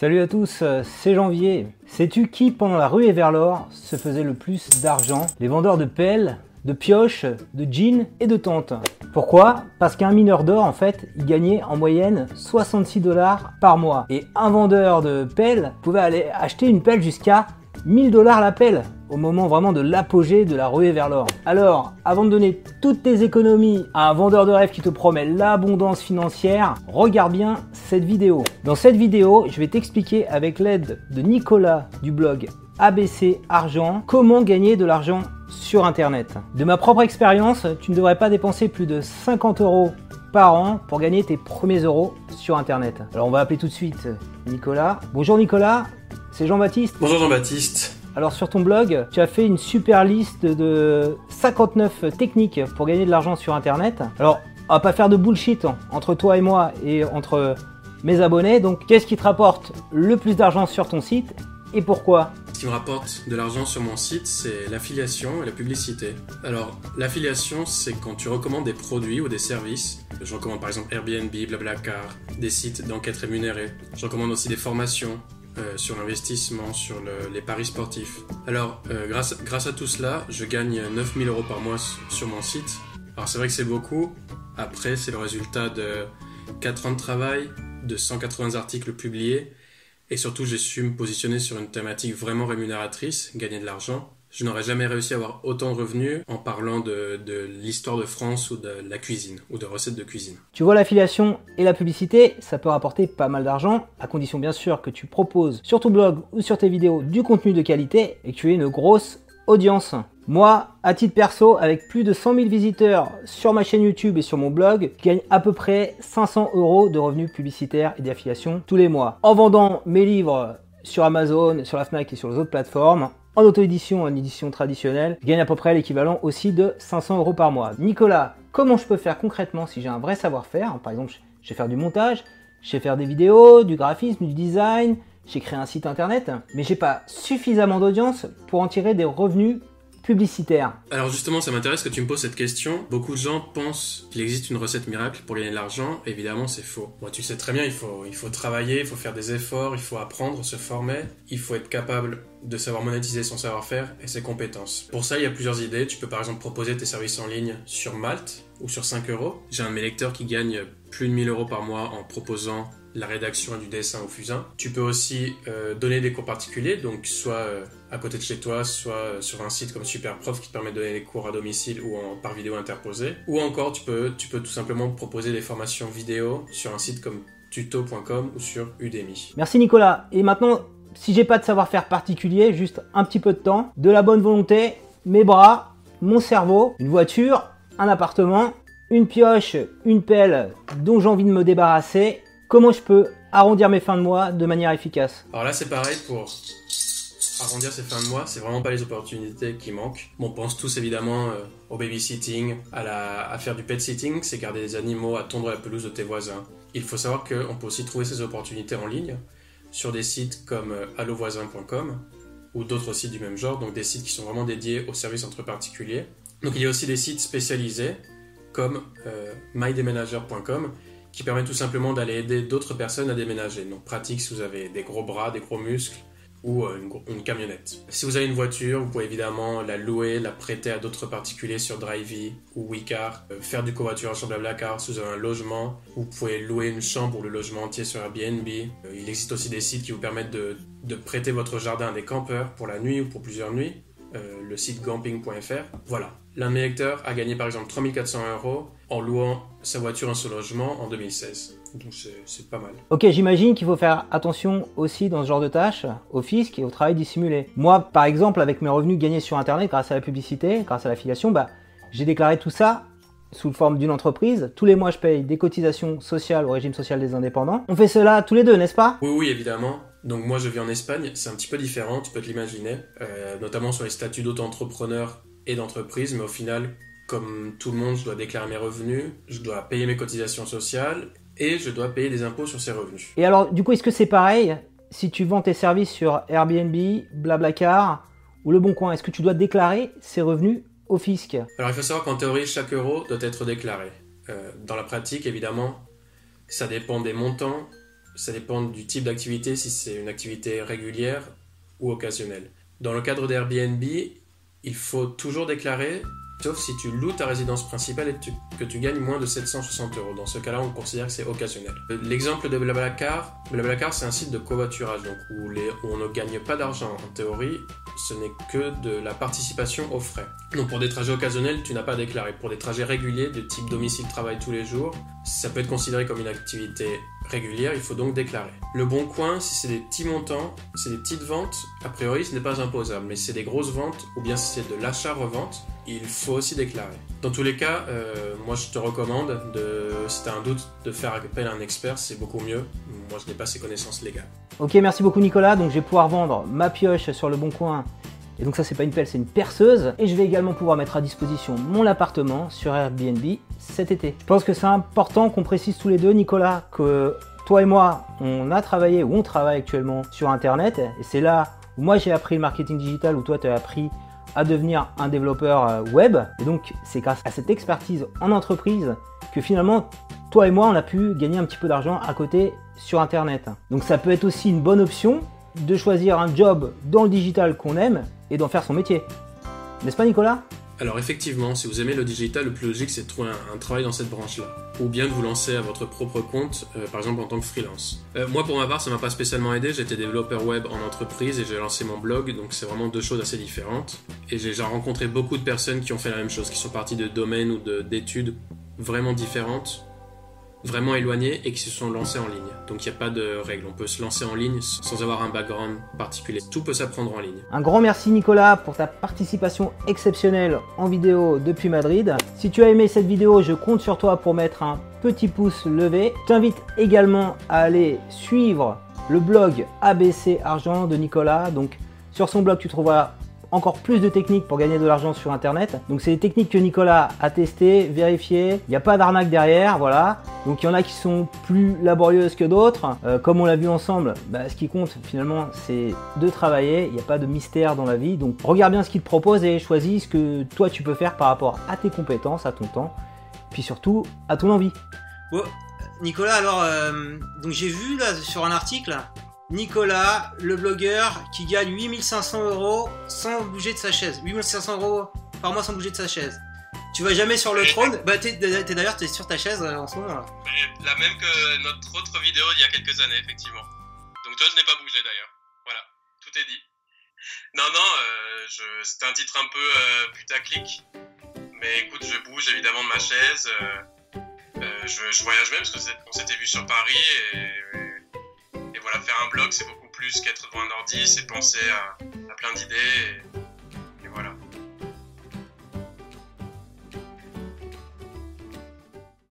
Salut à tous, euh, c'est Janvier. Sais-tu qui, pendant la ruée vers l'or, se faisait le plus d'argent? Les vendeurs de pelles, de pioches, de jeans et de tentes. Pourquoi? Parce qu'un mineur d'or, en fait, il gagnait en moyenne 66 dollars par mois. Et un vendeur de pelles pouvait aller acheter une pelle jusqu'à 1000 dollars la pelle au moment vraiment de l'apogée de la ruée vers l'or. Alors, avant de donner toutes tes économies à un vendeur de rêve qui te promet l'abondance financière, regarde bien cette vidéo. Dans cette vidéo, je vais t'expliquer avec l'aide de Nicolas du blog ABC Argent comment gagner de l'argent sur Internet. De ma propre expérience, tu ne devrais pas dépenser plus de 50 euros par an pour gagner tes premiers euros sur Internet. Alors on va appeler tout de suite Nicolas. Bonjour Nicolas, c'est Jean-Baptiste. Bonjour Jean-Baptiste. Alors sur ton blog, tu as fait une super liste de 59 techniques pour gagner de l'argent sur Internet. Alors, on va pas faire de bullshit entre toi et moi et entre mes abonnés. Donc, qu'est-ce qui te rapporte le plus d'argent sur ton site et pourquoi? Ce qui me rapporte de l'argent sur mon site, c'est l'affiliation et la publicité. Alors, l'affiliation, c'est quand tu recommandes des produits ou des services. Je recommande par exemple Airbnb, Blablacar, des sites d'enquête rémunérés. Je recommande aussi des formations, euh, sur l'investissement, sur les paris sportifs. Alors, euh, grâce, grâce à tout cela, je gagne 9000 euros par mois sur mon site. Alors, c'est vrai que c'est beaucoup. Après, c'est le résultat de 4 ans de travail, de 180 articles publiés. Et surtout, j'ai su me positionner sur une thématique vraiment rémunératrice, gagner de l'argent je n'aurais jamais réussi à avoir autant de revenus en parlant de, l'histoire de France ou de la cuisine ou de recettes de cuisine. Tu vois l'affiliation et la publicité, ça peut rapporter pas mal d'argent, à condition bien sûr que tu proposes sur ton blog ou sur tes vidéos du contenu de qualité et que tu aies une grosse audience. Moi, à titre perso, avec plus de 100 000 visiteurs sur ma chaîne YouTube et sur mon blog, je gagne à peu près 500 euros de revenus publicitaires et d'affiliation tous les mois. En vendant mes livres sur Amazon, sur la Fnac et sur les autres plateformes, en auto-édition, en édition traditionnelle, je gagne à peu près l'équivalent aussi de 500 euros par mois. Nicolas, comment je peux faire concrètement si j'ai un vrai savoir-faire? Par exemple, je sais faire du montage, je sais faire des vidéos, du graphisme, du design, j'ai créé un site internet, mais j'ai pas suffisamment d'audience pour en tirer des revenus publicitaire Alors justement, ça m'intéresse que tu me poses cette question. Beaucoup de gens pensent qu'il existe une recette miracle pour gagner de l'argent. Évidemment, c'est faux. Moi, tu sais très bien, il faut, il faut travailler, il faut faire des efforts, il faut apprendre, se former. Il faut être capable de savoir monétiser son savoir-faire et ses compétences. Pour ça, il y a plusieurs idées. Tu peux par exemple proposer tes services en ligne sur Malte ou sur 5 euros. J'ai un de mes lecteurs qui gagne plus de 1000 euros par mois en proposant la rédaction du dessin au fusain. Tu peux aussi euh, donner des cours particuliers, donc soit euh, à côté de chez toi, soit euh, sur un site comme Superprof qui te permet de donner des cours à domicile ou en, par vidéo interposée. Ou encore, tu peux, tu peux tout simplement proposer des formations vidéo sur un site comme tuto.com ou sur Udemy. Merci Nicolas. Et maintenant, si j'ai pas de savoir-faire particulier, juste un petit peu de temps, de la bonne volonté, mes bras, mon cerveau, une voiture, un appartement, une pioche, une pelle dont j'ai envie de me débarrasser Comment je peux arrondir mes fins de mois de manière efficace? Alors là, c'est pareil pour arrondir ses fins de mois, c'est vraiment pas les opportunités qui manquent. On pense tous évidemment euh, au babysitting, à, à faire du pet sitting, c'est garder des animaux, à tondre la pelouse de tes voisins. Il faut savoir qu'on peut aussi trouver ces opportunités en ligne sur des sites comme euh, allovoisin.com ou d'autres sites du même genre, donc des sites qui sont vraiment dédiés aux services entre particuliers. Donc il y a aussi des sites spécialisés comme euh, qui permet tout simplement d'aller aider d'autres personnes à déménager. Donc pratique si vous avez des gros bras, des gros muscles ou euh, une, camionnette. Si vous avez une voiture, vous pouvez évidemment la louer, la prêter à d'autres particuliers sur Drivey ou WeCar, euh, faire du covoiturage sur Blablacar si vous avez un logement, vous pouvez louer une chambre ou le logement entier sur Airbnb. Euh, il existe aussi des sites qui vous permettent de, prêter votre jardin à des campeurs pour la nuit ou pour plusieurs nuits. Le site gamping.fr. Voilà. L'un de mes lecteurs a gagné par exemple 3400 euros en louant sa voiture en son logement en 2016. Donc c'est pas mal. Ok, j'imagine qu'il faut faire attention aussi dans ce genre de tâches au fisc et au travail dissimulé. Moi, par exemple, avec mes revenus gagnés sur Internet grâce à la publicité, grâce à l'affiliation, bah, j'ai déclaré tout ça sous forme d'une entreprise. Tous les mois, je paye des cotisations sociales au régime social des indépendants. On fait cela tous les deux, n'est-ce pas? Oui, oui, évidemment. Donc moi, je vis en Espagne. C'est un petit peu différent, tu peux te l'imaginer. Euh, notamment sur les statuts d'auto-entrepreneur et d'entreprise. Mais au final, comme tout le monde, je dois déclarer mes revenus, je dois payer mes cotisations sociales et je dois payer des impôts sur ces revenus. Et alors, du coup, est-ce que c'est pareil si tu vends tes services sur Airbnb, Blablacar ou Le Bon Coin? Est-ce que tu dois déclarer ces revenus au fisc? Alors, il faut savoir qu'en théorie, chaque euro doit être déclaré. Euh, dans la pratique, évidemment, ça dépend des montants ça dépend du type d'activité, si c'est une activité régulière ou occasionnelle. Dans le cadre d'Airbnb, il faut toujours déclarer, sauf si tu loues ta résidence principale et que tu gagnes moins de 760 euros. Dans ce cas-là, on considère que c'est occasionnel. L'exemple de Blablacar, Blablacar c'est un site de covoiturage, donc où, où on ne gagne pas d'argent en théorie, ce n'est que de la participation aux frais. Donc pour des trajets occasionnels, tu n'as pas à déclarer. Pour des trajets réguliers, de type domicile-travail tous les jours, ça peut être considéré comme une activité régulière, il faut donc déclarer. Le bon coin, si c'est des petits montants, c'est des petites ventes, a priori ce n'est pas imposable, mais si c'est des grosses ventes ou bien si c'est de l'achat-revente, il faut aussi déclarer. Dans tous les cas, euh, moi je te recommande, de, si tu as un doute, de faire appel à un expert, c'est beaucoup mieux. Moi je n'ai pas ces connaissances légales. Ok, merci beaucoup Nicolas. Donc je vais pouvoir vendre ma pioche sur le bon coin. Et donc ça c'est pas une pelle, c'est une perceuse. Et je vais également pouvoir mettre à disposition mon appartement sur Airbnb cet été. Je pense que c'est important qu'on précise tous les deux, Nicolas, que toi et moi, on a travaillé ou on travaille actuellement sur Internet. Et c'est là où moi j'ai appris le marketing digital, où toi tu as appris à devenir un développeur euh, web. Et donc c'est grâce à cette expertise en entreprise que finalement toi et moi on a pu gagner un petit peu d'argent à côté sur Internet. Donc ça peut être aussi une bonne option de choisir un job dans le digital qu'on aime et d'en faire son métier. N'est-ce pas Nicolas? Alors effectivement, si vous aimez le digital, le plus logique c'est de trouver un, travail dans cette branche-là. Ou bien de vous lancer à votre propre compte, euh, par exemple en tant que freelance. Euh, moi pour ma part, ça m'a pas spécialement aidé, j'étais développeur web en entreprise et j'ai lancé mon blog, donc c'est vraiment deux choses assez différentes. Et j'ai déjà rencontré beaucoup de personnes qui ont fait la même chose, qui sont parties de domaines ou d'études vraiment différentes vraiment éloignés et qui se sont lancés en ligne. Donc il n'y a pas de règle, on peut se lancer en ligne sans avoir un background particulier. Tout peut s'apprendre en ligne. Un grand merci Nicolas pour ta participation exceptionnelle en vidéo depuis Madrid. Si tu as aimé cette vidéo, je compte sur toi pour mettre un petit pouce levé. Je t'invite également à aller suivre le blog ABC Argent de Nicolas. Donc sur son blog, tu trouveras encore plus de techniques pour gagner de l'argent sur internet. Donc c'est des techniques que Nicolas a testées, vérifiées. Il n'y a pas d'arnaque derrière, voilà. Donc il y en a qui sont plus laborieuses que d'autres. Euh, comme on l'a vu ensemble, bah, ce qui compte finalement c'est de travailler. Il n'y a pas de mystère dans la vie. Donc regarde bien ce qu'il te propose et choisis ce que toi tu peux faire par rapport à tes compétences, à ton temps, puis surtout à ton envie. Nicolas, alors euh, j'ai vu là sur un article Nicolas, le blogueur, qui gagne 8500 euros sans bouger de sa chaise. 8500 euros par mois sans bouger de sa chaise. Tu vas jamais sur le trône Bah, t'es, d'ailleurs, t'es sur ta chaise euh, en ce moment. La même que notre autre vidéo d'il y a quelques années, effectivement. Donc toi, je n'ai pas bougé d'ailleurs. Voilà, tout est dit. Non, non, euh, c'est un titre un peu euh, putaclic. Mais écoute, je bouge évidemment de ma chaise. je, voyage même parce qu'on s'était vu sur Paris et voilà, faire un blog, c'est beaucoup plus qu'être devant un ordi, c'est penser à, à plein d'idées.